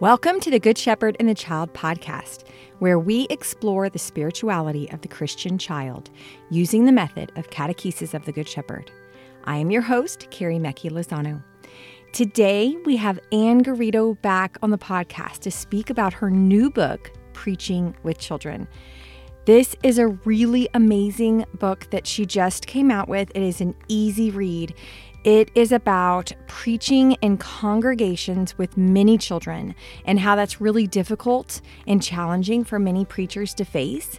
Welcome to the Good Shepherd and the Child podcast, where we explore the spirituality of the Christian child using the method of catechesis of the Good Shepherd. I am your host, Carrie Mecchi Lozano. Today, we have Ann Garrido back on the podcast to speak about her new book, Preaching with Children. This is a really amazing book that she just came out with. It is an easy read. It is about preaching in congregations with many children and how that's really difficult and challenging for many preachers to face.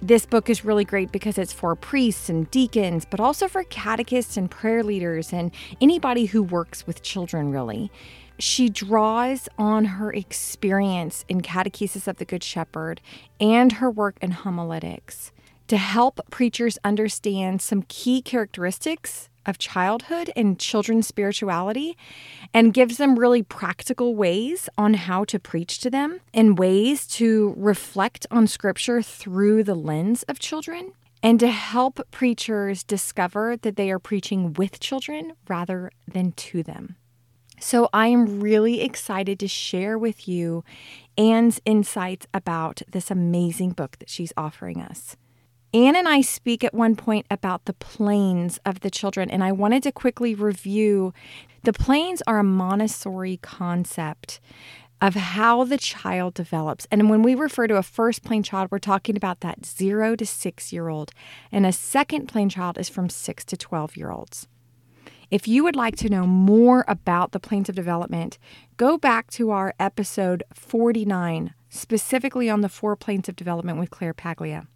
This book is really great because it's for priests and deacons, but also for catechists and prayer leaders and anybody who works with children, really. She draws on her experience in Catechesis of the Good Shepherd and her work in homiletics to help preachers understand some key characteristics of childhood and children's spirituality and gives them really practical ways on how to preach to them and ways to reflect on scripture through the lens of children and to help preachers discover that they are preaching with children rather than to them. So, I am really excited to share with you Ann's insights about this amazing book that she's offering us. Ann and I speak at one point about the planes of the children, and I wanted to quickly review. The planes are a Montessori concept of how the child develops. And when we refer to a first plane child, we're talking about that zero to six year old, and a second plane child is from six to 12 year olds. If you would like to know more about the planes of development, go back to our episode 49, specifically on the four planes of development with Claire Paglia.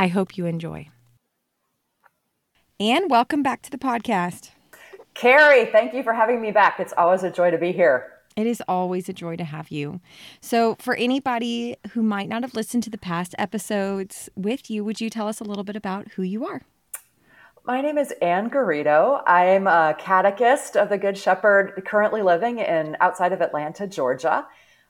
I hope you enjoy. And welcome back to the podcast. Carrie, thank you for having me back. It's always a joy to be here. It is always a joy to have you. So, for anybody who might not have listened to the past episodes with you, would you tell us a little bit about who you are? My name is Ann Garrido. I'm a catechist of the Good Shepherd, currently living in outside of Atlanta, Georgia.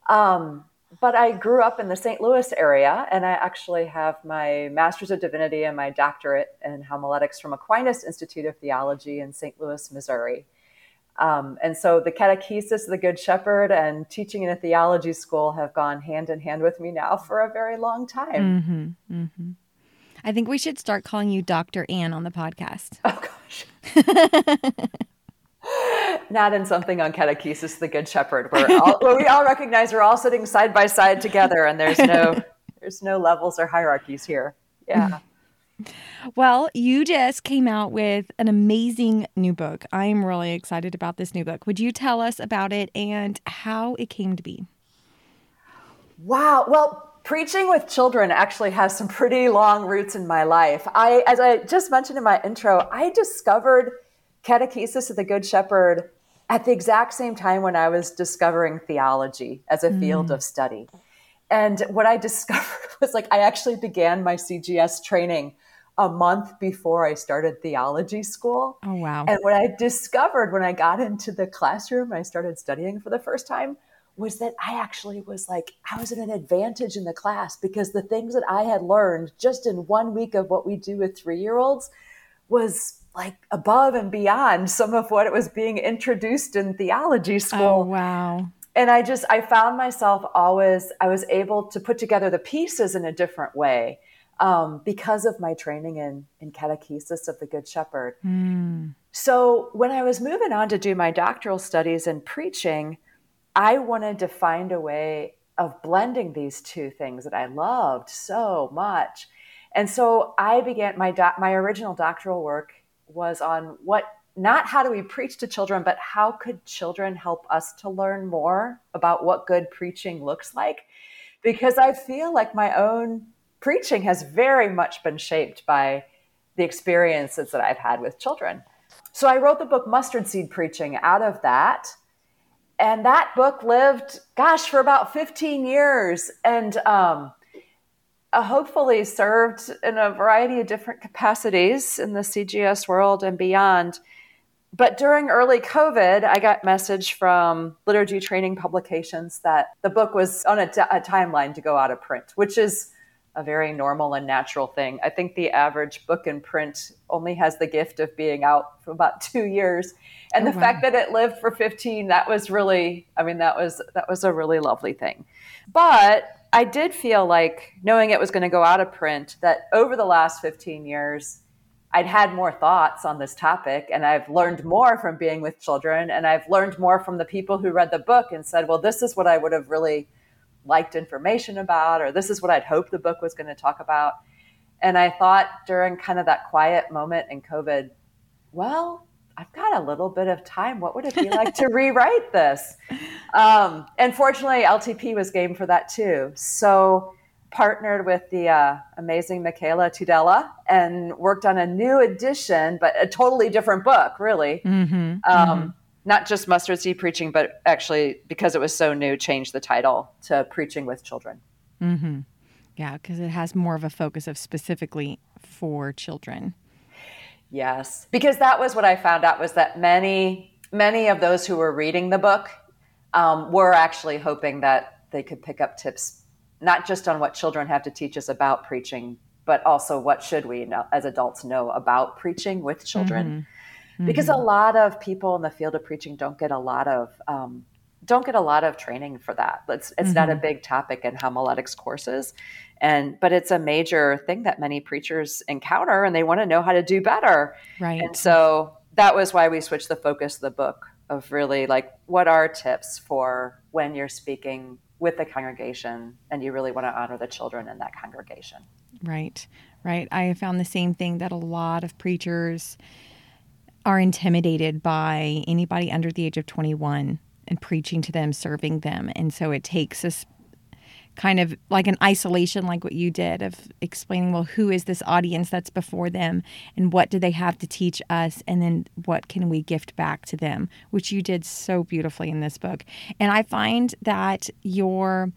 Um, but I grew up in the St. Louis area, and I actually have my Master's of Divinity and my doctorate in homiletics from Aquinas Institute of Theology in St. Louis, Missouri. Um, and so the catechesis of the Good Shepherd and teaching in a theology school have gone hand in hand with me now for a very long time. Mm-hmm, mm-hmm. I think we should start calling you Dr. Ann on the podcast. Oh, gosh. not in something on catechesis the good shepherd where, all, where we all recognize we're all sitting side by side together and there's no there's no levels or hierarchies here. Yeah. Well you just came out with an amazing new book. I'm really excited about this new book. Would you tell us about it and how it came to be? Wow. Well preaching with children actually has some pretty long roots in my life. I as i just mentioned in my intro i discovered catechesis of the good shepherd at the exact same time when I was discovering theology as a field mm. of study. And what I discovered was like I actually began my CGS training a month before I started theology school. Oh, wow. And what I discovered when I got into the classroom, and I started studying for the first time, was that I actually was like, I was at an advantage in the class because the things that I had learned just in one week of what we do with three year olds was like above and beyond some of what it was being introduced in theology school. Oh, wow. And I just, I found myself always, I was able to put together the pieces in a different way um, because of my training in, in catechesis of the Good Shepherd. Mm. So when I was moving on to do my doctoral studies in preaching, I wanted to find a way of blending these two things that I loved so much. And so I began my doc, my original doctoral work was on what not how do we preach to children, but how could children help us to learn more about what good preaching looks like? Because I feel like my own preaching has very much been shaped by the experiences that I've had with children. So I wrote the book Mustard Seed Preaching out of that. And that book lived, gosh, for about 15 years. And um, uh, hopefully served in a variety of different capacities in the CGS world and beyond. But during early COVID, I got message from liturgy training publications that the book was on a, t- a timeline to go out of print, which is a very normal and natural thing. I think the average book in print only has the gift of being out for about two years. And oh, the wow. fact that it lived for 15, that was really, I mean, that was that was a really lovely thing. But I did feel like knowing it was going to go out of print, that over the last 15 years, I'd had more thoughts on this topic and I've learned more from being with children and I've learned more from the people who read the book and said, well, this is what I would have really liked information about, or this is what I'd hoped the book was going to talk about. And I thought during kind of that quiet moment in COVID, well, I've got a little bit of time. What would it be like to rewrite this? Um, and fortunately, LTP was game for that too. So partnered with the uh, amazing Michaela Tudela and worked on a new edition, but a totally different book, really. Mm-hmm, um, mm-hmm not just mustard seed preaching, but actually because it was so new, changed the title to Preaching with Children. Mm-hmm. Yeah, because it has more of a focus of specifically for children. Yes, because that was what I found out was that many many of those who were reading the book um, were actually hoping that they could pick up tips not just on what children have to teach us about preaching, but also what should we know, as adults know about preaching with children. Mm-hmm mm-hmm. because a lot of people in the field of preaching don't get a lot of um, don't get a lot of training for that. It's it's mm-hmm. not a mm-hmm. big topic in homiletics courses, and but it's a major thing that many preachers encounter, and they want to know how to do better. Right. And so that was why we switched the focus of the book of really like what are tips for when you're speaking with the congregation and you really want to honor the children in that congregation. Right. Right. I found the same thing that a lot of preachers are intimidated by anybody under the age of 21 and preaching to them, serving them. And so it takes us kind of like an isolation, like what you did, of explaining, well, who is this audience that's before them and what do they have to teach us? And then what can we gift back to them, which you did so beautifully in this book. And I find that your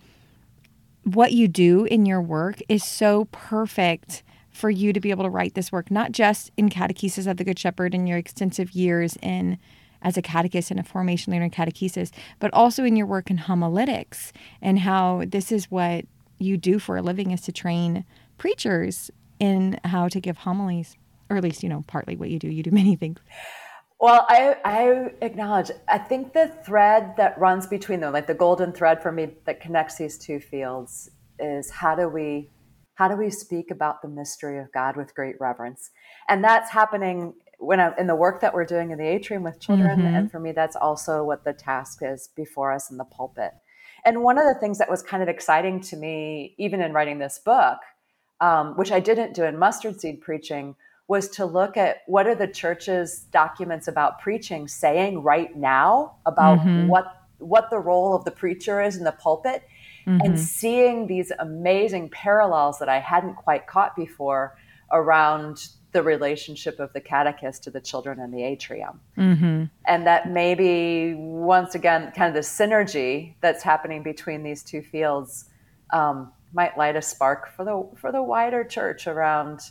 what you do in your work is so perfect for you to be able to write this work, not just in Catechesis of the Good Shepherd in your extensive years in as a catechist and a formation leader in catechesis, but also in your work in homiletics and how this is what you do for a living is to train preachers in how to give homilies, or at least, you know, partly what you do. You do many things. Well, I, I acknowledge, I think the thread that runs between them, like the golden thread for me that connects these two fields, is how do we how do we speak about the mystery of God with great reverence? And that's happening when I'm in the work that we're doing in the atrium with children. Mm-hmm. And for me, that's also what the task is before us in the pulpit. And one of the things that was kind of exciting to me, even in writing this book, um, which I didn't do in mustard seed preaching, was to look at what are the church's documents about preaching saying right now about mm-hmm. what what the role of the preacher is in the pulpit mm-hmm. and seeing these amazing parallels that I hadn't quite caught before around the relationship of the catechist to the children in the atrium. Mm-hmm. And that maybe, once again, kind of the synergy that's happening between these two fields um, might light a spark for the, for the wider church around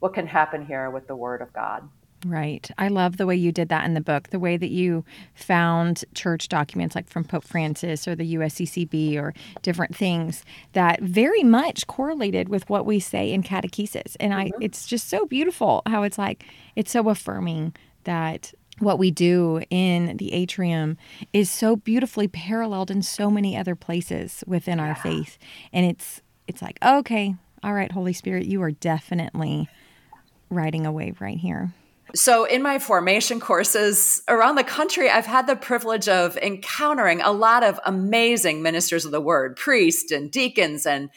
what can happen here with the Word of God. Right. I love the way you did that in the book, the way that you found church documents like from Pope Francis or the USCCB or different things that very much correlated with what we say in catechesis. And I mm-hmm. it's just so beautiful how it's like it's so affirming that what we do in the atrium is so beautifully paralleled in so many other places within yeah. our faith. And it's it's like, okay, all right, Holy Spirit, you are definitely riding a wave right here. So, in my formation courses around the country, I've had the privilege of encountering a lot of amazing ministers of the word, priests and deacons, and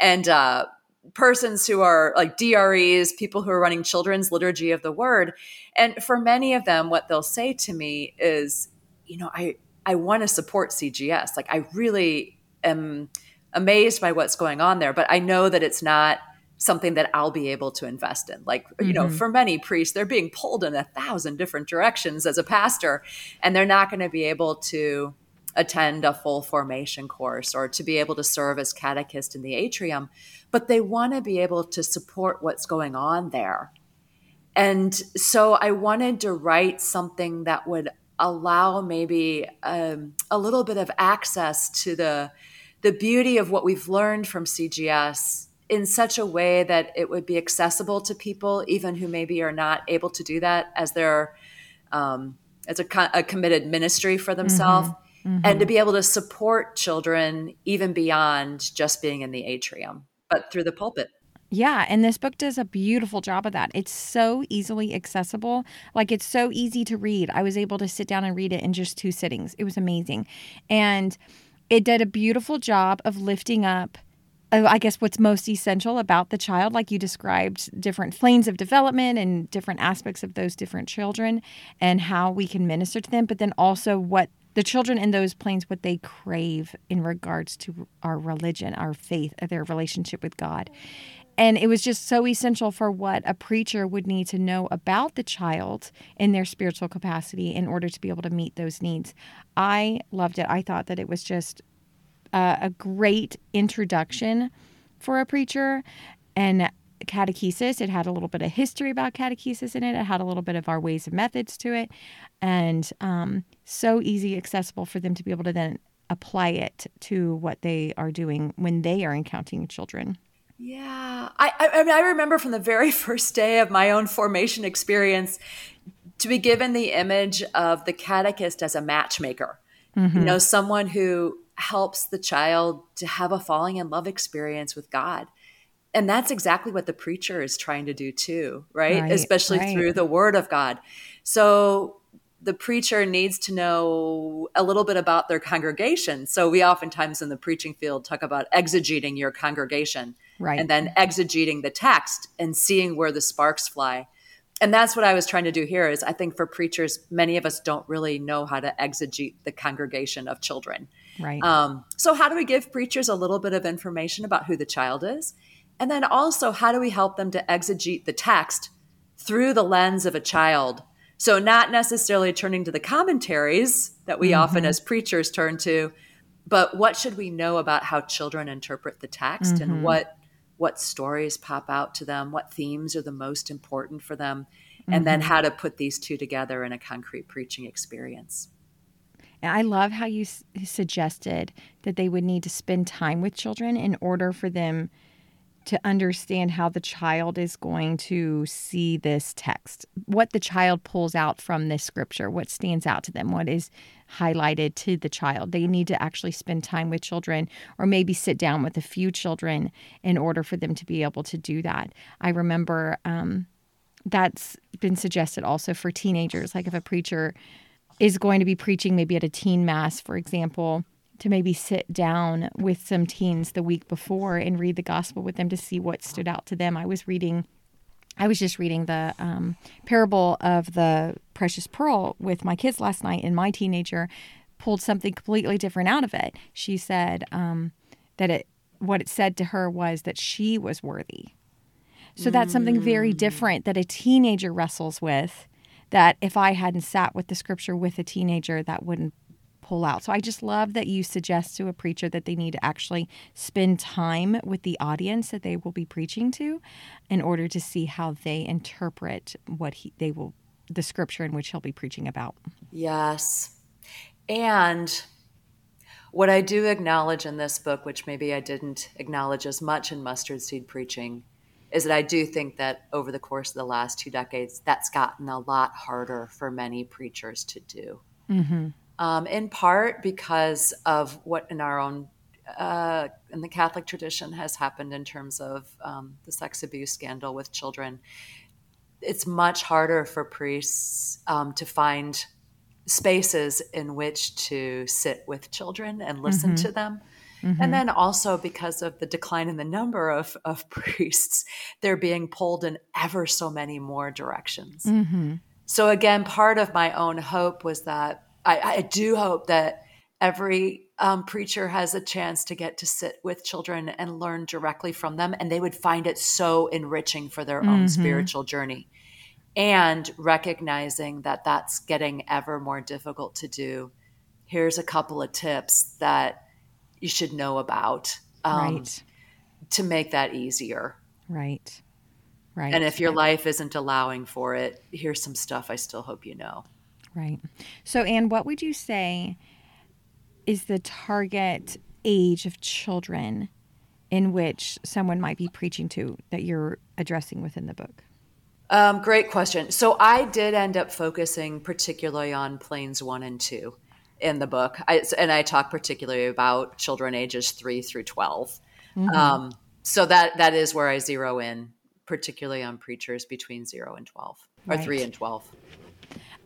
and uh, persons who are like DREs, people who are running children's liturgy of the word. And for many of them, what they'll say to me is, you know, I I want to support CGS. Like, I really am amazed by what's going on there, but I know that it's not something that I'll be able to invest in. Like, mm-hmm. you know, mm-hmm. for many priests, they're being pulled in a thousand different directions as a pastor, and they're not going to be able to attend a full formation course or to be able to serve as catechist in the atrium, but they want to be able to support what's going on there. And so I wanted to write something that would allow maybe um, a little bit of access to the the beauty of what we've learned from CGS in such a way that it would be accessible to people, even who maybe are not able to do that as their um, as a, a, committed ministry for themselves, mm-hmm. Mm-hmm. and to be able to support children even beyond just being in the atrium, but through the pulpit. Yeah, and this book does a beautiful job of that. It's so easily accessible. Like it's so easy to read. I was able to sit down and read it in just two sittings. It was amazing. And it did a beautiful job of lifting up I guess what's most essential about the child, like you described, different planes of development and different aspects of those different children and how we can minister to them, but then also what the children in those planes, what they crave in regards to our religion, our faith, uh, their relationship with God. And it was just so essential for what a preacher would need to know about the child in their spiritual capacity in order to be able to meet those needs. I loved it. I thought that it was just a, a great introduction for a preacher. And catechesis. It had a little bit of history about catechesis in it. It had a little bit of our ways and methods to it, and um, so easy, accessible for them to be able to then apply it to what they are doing when they are encountering children. Yeah, I, I, mean, I remember from the very first day of my own formation experience to be given the image of the catechist as a matchmaker. Mm-hmm. You know, someone who helps the child to have a falling in love experience with God. And that's exactly what the preacher is trying to do too, right? right Especially right. through the word of God. So the preacher needs to know a little bit about their congregation. So we oftentimes in the preaching field talk about exegeting your congregation right. and then exegeting the text and seeing where the sparks fly and that's what i was trying to do here is i think for preachers many of us don't really know how to exegete the congregation of children right um, so how do we give preachers a little bit of information about who the child is and then also how do we help them to exegete the text through the lens of a child so not necessarily turning to the commentaries that we mm-hmm. often as preachers turn to but what should we know about how children interpret the text mm-hmm. and what what stories pop out to them, what themes are the most important for them, and mm-hmm. then how to put these two together in a concrete preaching experience. And I love how you s- suggested that they would need to spend time with children in order for them to understand how the child is going to see this text, what the child pulls out from this scripture, what stands out to them, what is highlighted to the child. They need to actually spend time with children or maybe sit down with a few children in order for them to be able to do that. I remember um, that's been suggested also for teenagers. Like if a preacher is going to be preaching maybe at a teen mass, for example, to maybe sit down with some teens the week before and read the gospel with them to see what stood out to them. I was reading, I was just reading the um, parable of the precious pearl with my kids last night, and my teenager pulled something completely different out of it. She said um, that it, what it said to her was that she was worthy. So that's something very mm. different that a teenager wrestles with. That if I hadn't sat with the scripture with a teenager, that wouldn't pull out. So I just love that you suggest to a preacher that they need to actually spend time with the audience that they will be preaching to in order to see how they interpret what he, they will the scripture in which he'll be preaching about. Yes. And what I do acknowledge in this book, which maybe I didn't acknowledge as much in mustard seed preaching, is that I do think that over the course of the last two decades, that's gotten a lot harder for many preachers to do. Mm-hmm um, in part because of what in our own uh, in the Catholic tradition has happened in terms of um, the sex abuse scandal with children. It's much harder for priests um, to find spaces in which to sit with children and listen mm-hmm. to them. Mm-hmm. And then also because of the decline in the number of, of priests, they're being pulled in ever so many more directions. Mm-hmm. So, again, part of my own hope was that I, I do hope that every um, preacher has a chance to get to sit with children and learn directly from them, and they would find it so enriching for their mm-hmm. own spiritual journey. And recognizing that that's getting ever more difficult to do. Here's a couple of tips that you should know about um, right. to make that easier. Right. Right. And if your life isn't allowing for it, here's some stuff I still hope you know. Right. So, Ann, what would you say is the target age of children in which someone might be preaching to that you're addressing within the book? Um, great question. So I did end up focusing particularly on planes one and two in the book, I, and I talk particularly about children ages three through 12 mm-hmm. um, so that that is where I zero in, particularly on preachers between zero and twelve, or right. three and twelve.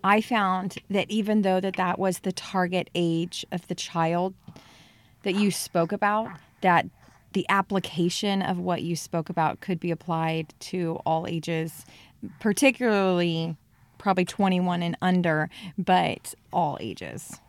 I found that even though that that was the target age of the child that you spoke about, that the application of what you spoke about could be applied to all ages, particularly probably 21 and under, but all ages.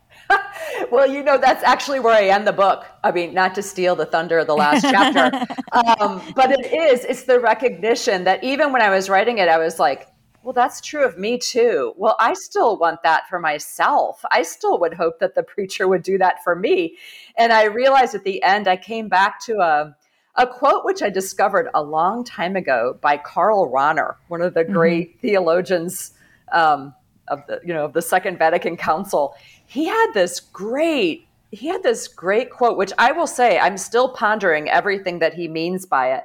Well, you know, that's actually where I end the book. I mean, not to steal the thunder of the last chapter, um, but it is, it's the recognition that even when I was writing it, I was like, well, that's true of me too. Well, I still want that for myself. I still would hope that the preacher would do that for me. And I realized at the end, I came back to a, a quote which I discovered a long time ago by Karl Rahner, one of the mm-hmm. great mm-hmm. theologians um, of the you know of the Second Vatican Council. He had this great he had this great quote, which I will say I'm still pondering everything that he means by it.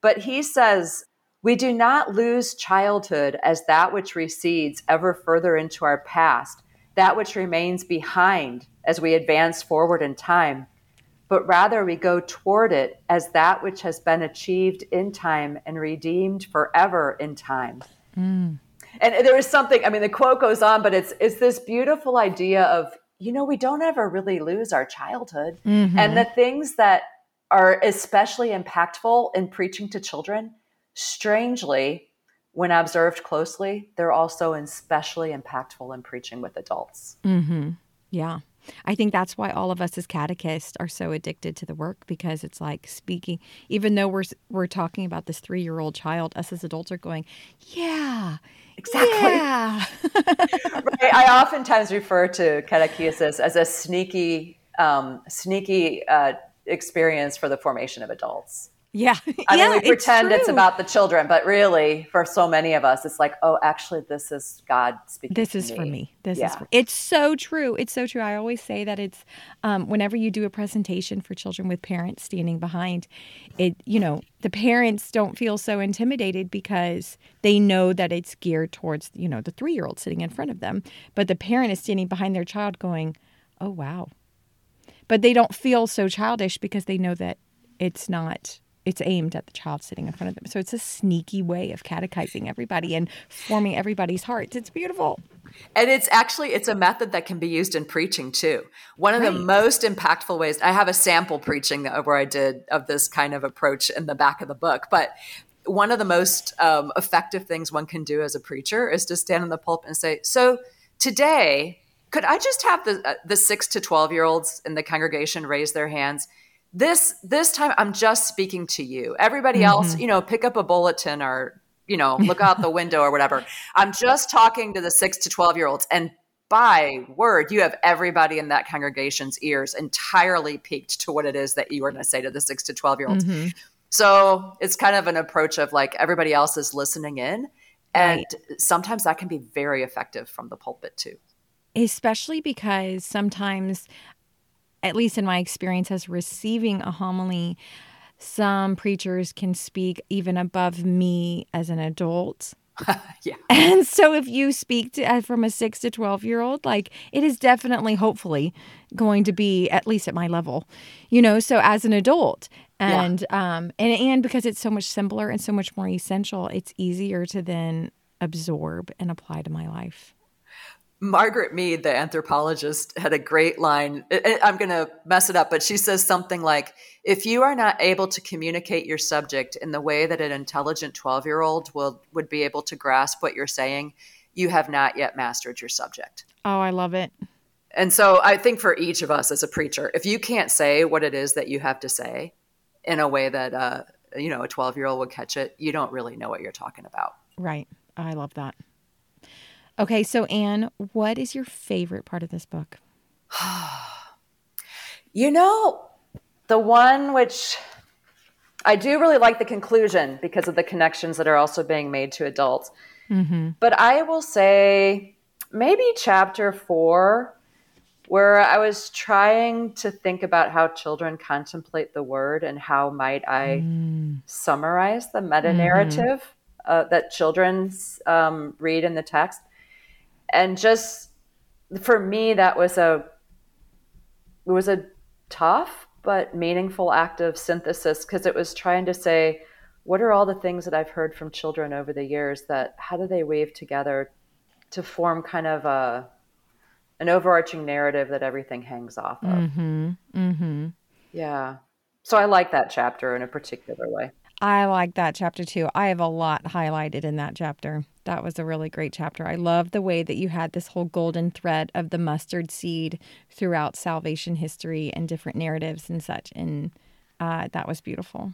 But he says, we do not lose childhood as that which recedes ever further into our past, that which remains behind as we advance forward in time, but rather we go toward it as that which has been achieved in time and redeemed forever in time. Mm. And there is something, I mean, the quote goes on, but it's, it's this beautiful idea of, you know, we don't ever really lose our childhood. Mm-hmm. And the things that are especially impactful in preaching to children Strangely, when observed closely, they're also especially impactful in preaching with adults. Mm-hmm. Yeah. I think that's why all of us as catechists are so addicted to the work because it's like speaking. Even though we're we're talking about this three year old child, us as adults are going, yeah, exactly. Yeah. right. I oftentimes refer to catechesis as a sneaky, um, sneaky uh, experience for the formation of adults. Yeah. I yeah, mean, we pretend it's, it's, about the children, but really, for so many of us, it's like, oh, actually, this is God speaking. This is me. for me. This yeah. is. For, it's so true. It's so true. I always say that it's um, whenever you do a presentation for children with parents standing behind, it. You know, the parents don't feel so intimidated because they know that it's geared towards you know the three year old sitting in front of them, but the parent is standing behind their child, going, "Oh wow," but they don't feel so childish because they know that it's not it's aimed at the child sitting in front of them. So it's a sneaky way of catechizing everybody and forming everybody's hearts. It's beautiful. And it's actually it's a method that can be used in preaching too. One of right. the most impactful ways I have a sample preaching where I did of this kind of approach in the back of the book, but one of the most um, effective things one can do as a preacher is to stand in the pulpit and say, "So today, could I just have the uh, the six to twelve year olds in the congregation raise their hands?" This this time i'm just speaking to you everybody mm-hmm. else you know pick up a bulletin or you know look out the window or whatever i'm just talking to the 6 to 12 year olds and by word you have everybody in that congregation's ears entirely peaked to what it is that you are going to say to the 6 to 12 year olds mm-hmm. so it's kind of an approach of like everybody else is listening in and right. sometimes that can be very effective from the pulpit too especially because sometimes at least in my experience as receiving a homily, some preachers can speak even above me as an adult. yeah. And so if you speak to, uh, from a 6 to 12 year old, like it is definitely hopefully going to be at least at my level. You know, so as an adult and yeah. um and and because it's so much simpler and so much more essential, it's easier to then absorb and apply to my life. Margaret Mead, the anthropologist, had a great line. I'm going to mess it up, but she says something like If you are not able to communicate your subject in the way that an intelligent 12 year old will, would be able to grasp what you're saying, you have not yet mastered your subject. Oh, I love it. And so I think for each of us as a preacher, if you can't say what it is that you have to say in a way that, uh, you know, a 12 year old would catch it, you don't really know what you're talking about. Right. I love that. Okay, so Ann, what is your favorite part of this book? you know, the one which I do really like the conclusion because of the connections that are also being made to adults. Mm-hmm. But I will say maybe chapter four, where I was trying to think about how children contemplate the word and how might I mm. summarize the meta narrative mm-hmm. uh, that children um, read in the text. And just for me, that was a it was a tough but meaningful act of synthesis because it was trying to say, what are all the things that I've heard from children over the years that how do they weave together to form kind of a an overarching narrative that everything hangs off of. Mm-hmm. Mm-hmm. Yeah. So I like that chapter in a particular way. I like that chapter too. I have a lot highlighted in that chapter. That was a really great chapter. I love the way that you had this whole golden thread of the mustard seed throughout salvation history and different narratives and such. And uh, that was beautiful.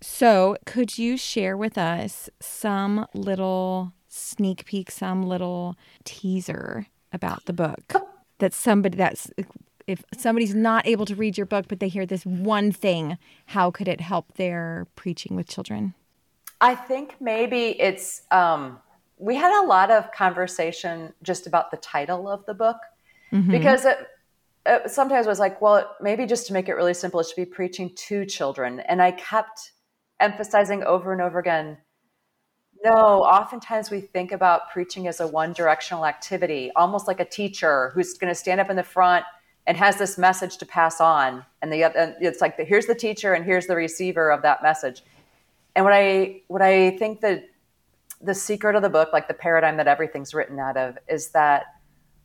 So, could you share with us some little sneak peek, some little teaser about the book that somebody that's if somebody's not able to read your book but they hear this one thing how could it help their preaching with children i think maybe it's um, we had a lot of conversation just about the title of the book mm-hmm. because it, it sometimes was like well maybe just to make it really simple it should be preaching to children and i kept emphasizing over and over again no, oftentimes we think about preaching as a one directional activity, almost like a teacher who's going to stand up in the front and has this message to pass on. And, the, and it's like, the, here's the teacher and here's the receiver of that message. And what I, what I think that the secret of the book, like the paradigm that everything's written out of, is that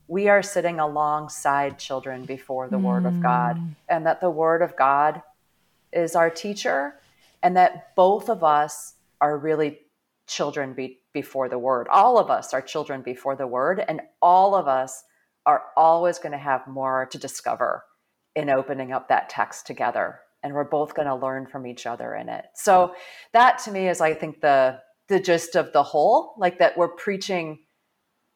we are sitting alongside children before the mm. Word of God, mm. and that the Word of God is our teacher, and that both of us are really children be, before the word. All of us are children before the word, and all of us are always going to have more to discover in opening up that text together. And we're both going to learn from each other in it. So that to me is, I think, the the gist of the whole, like that we're preaching.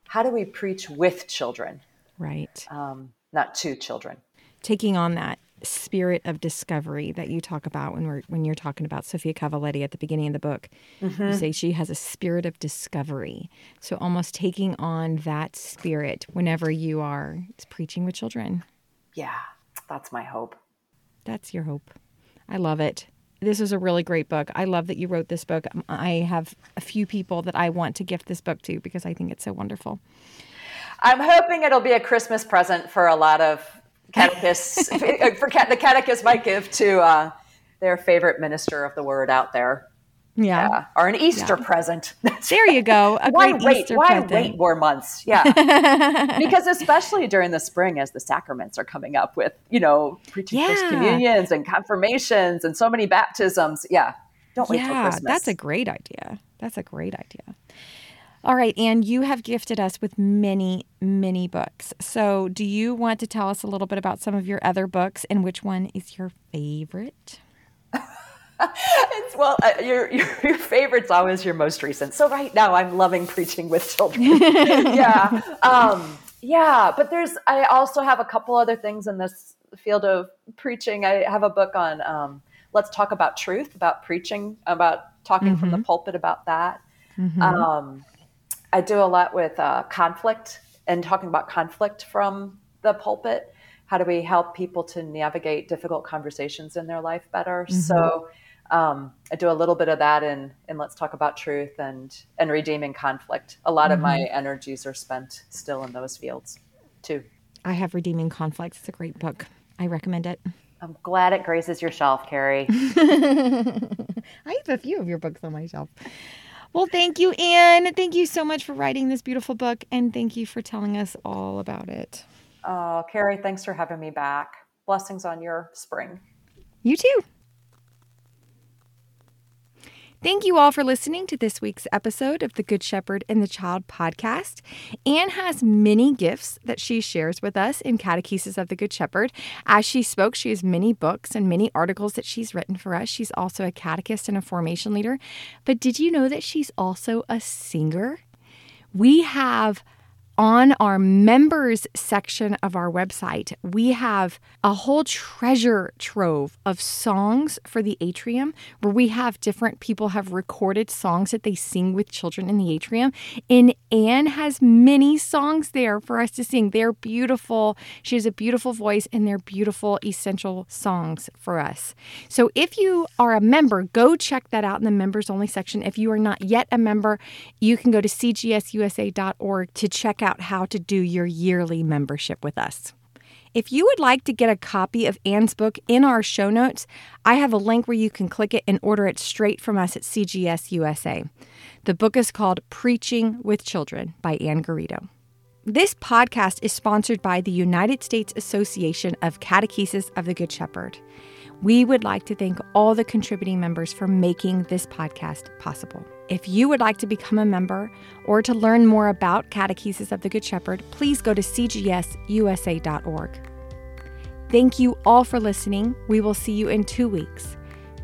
How do we preach with children? Right. Um, not to children. Taking on that spirit of discovery that you talk about when we're when you're talking about Sofia Cavalletti at the beginning of the book. Mm-hmm. You say she has a spirit of discovery. So almost taking on that spirit whenever you are preaching with children. Yeah, that's my hope. That's your hope. I love it. This is a really great book. I love that you wrote this book. I have a few people that I want to gift this book to because I think it's so wonderful. I'm hoping it'll be a Christmas present for a lot of catechists for the catechist might give to uh, their favorite minister of the word out there. Yeah. yeah. Or an Easter yeah. present. there you go. A why great wait? Easter why present. wait more months? Yeah. because especially during the spring, as the sacraments are coming up with, you know, yeah. communions and confirmations and so many baptisms. Yeah. Don't wait yeah, Christmas. That's a great idea. That's a great idea. All right, and you have gifted us with many, many books. So, do you want to tell us a little bit about some of your other books and which one is your favorite? it's well, uh, your, your, your favorite's always your most recent. So right now, I'm loving preaching with children. yeah, um, yeah. But there's I also have a couple other things in this field of preaching. I have a book on um, let's talk about truth, about preaching, about talking mm-hmm. from the mm-hmm. pulpit about that. Mm-hmm. Um, I do a lot with uh, conflict and talking about conflict from the pulpit. How do we help people to navigate difficult conversations in their life better? Mm-hmm. So um, I do a little bit of that in, in Let's Talk About Truth and, and Redeeming Conflict. A lot mm-hmm. of my mm-hmm. energies are spent still in those fields too. I have Redeeming Conflict. It's a great book. I recommend it. I'm glad it graces your shelf, Carrie. I have a few of your books on my shelf. Well, thank you, Ann. Thank you so much for writing this beautiful book, and thank you for telling us all about it. Oh, Carrie, thanks for having me back. Blessings on your spring. You too. Thank you all for listening to this week's episode of the Good Shepherd and the Child podcast. Ann has many gifts that she shares with us in Catechesis of the Good Shepherd. As she spoke, she has many books and many articles that she's written for us. She's also a catechist and a formation leader. But did you know that she's also a singer? We have on our members section of our website, we have a whole treasure trove of songs for the atrium where we have different people have recorded songs that they sing with children in the atrium. And Ann has many songs there for us to sing. They're beautiful. She has a beautiful voice and they're beautiful, essential songs for us. So if you are a member, go check that out in the members only section. If you are not yet a member, you can go to cgsusa.org to check out how to do your yearly membership with us. If you would like to get a copy of Ann's book in our show notes, I have a link where you can click it and order it straight from us at CGS USA. The book is called Preaching with Children by Ann Garrido. This podcast is sponsored by the United States Association of Catechesis of the Good Shepherd. We would like to thank all the contributing members for making this podcast possible. If you would like to become a member or to learn more about Catechesis of the Good Shepherd, please go to cgsusa.org. Thank you all for listening. We will see you in two weeks.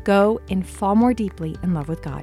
Go and fall more deeply in love with God.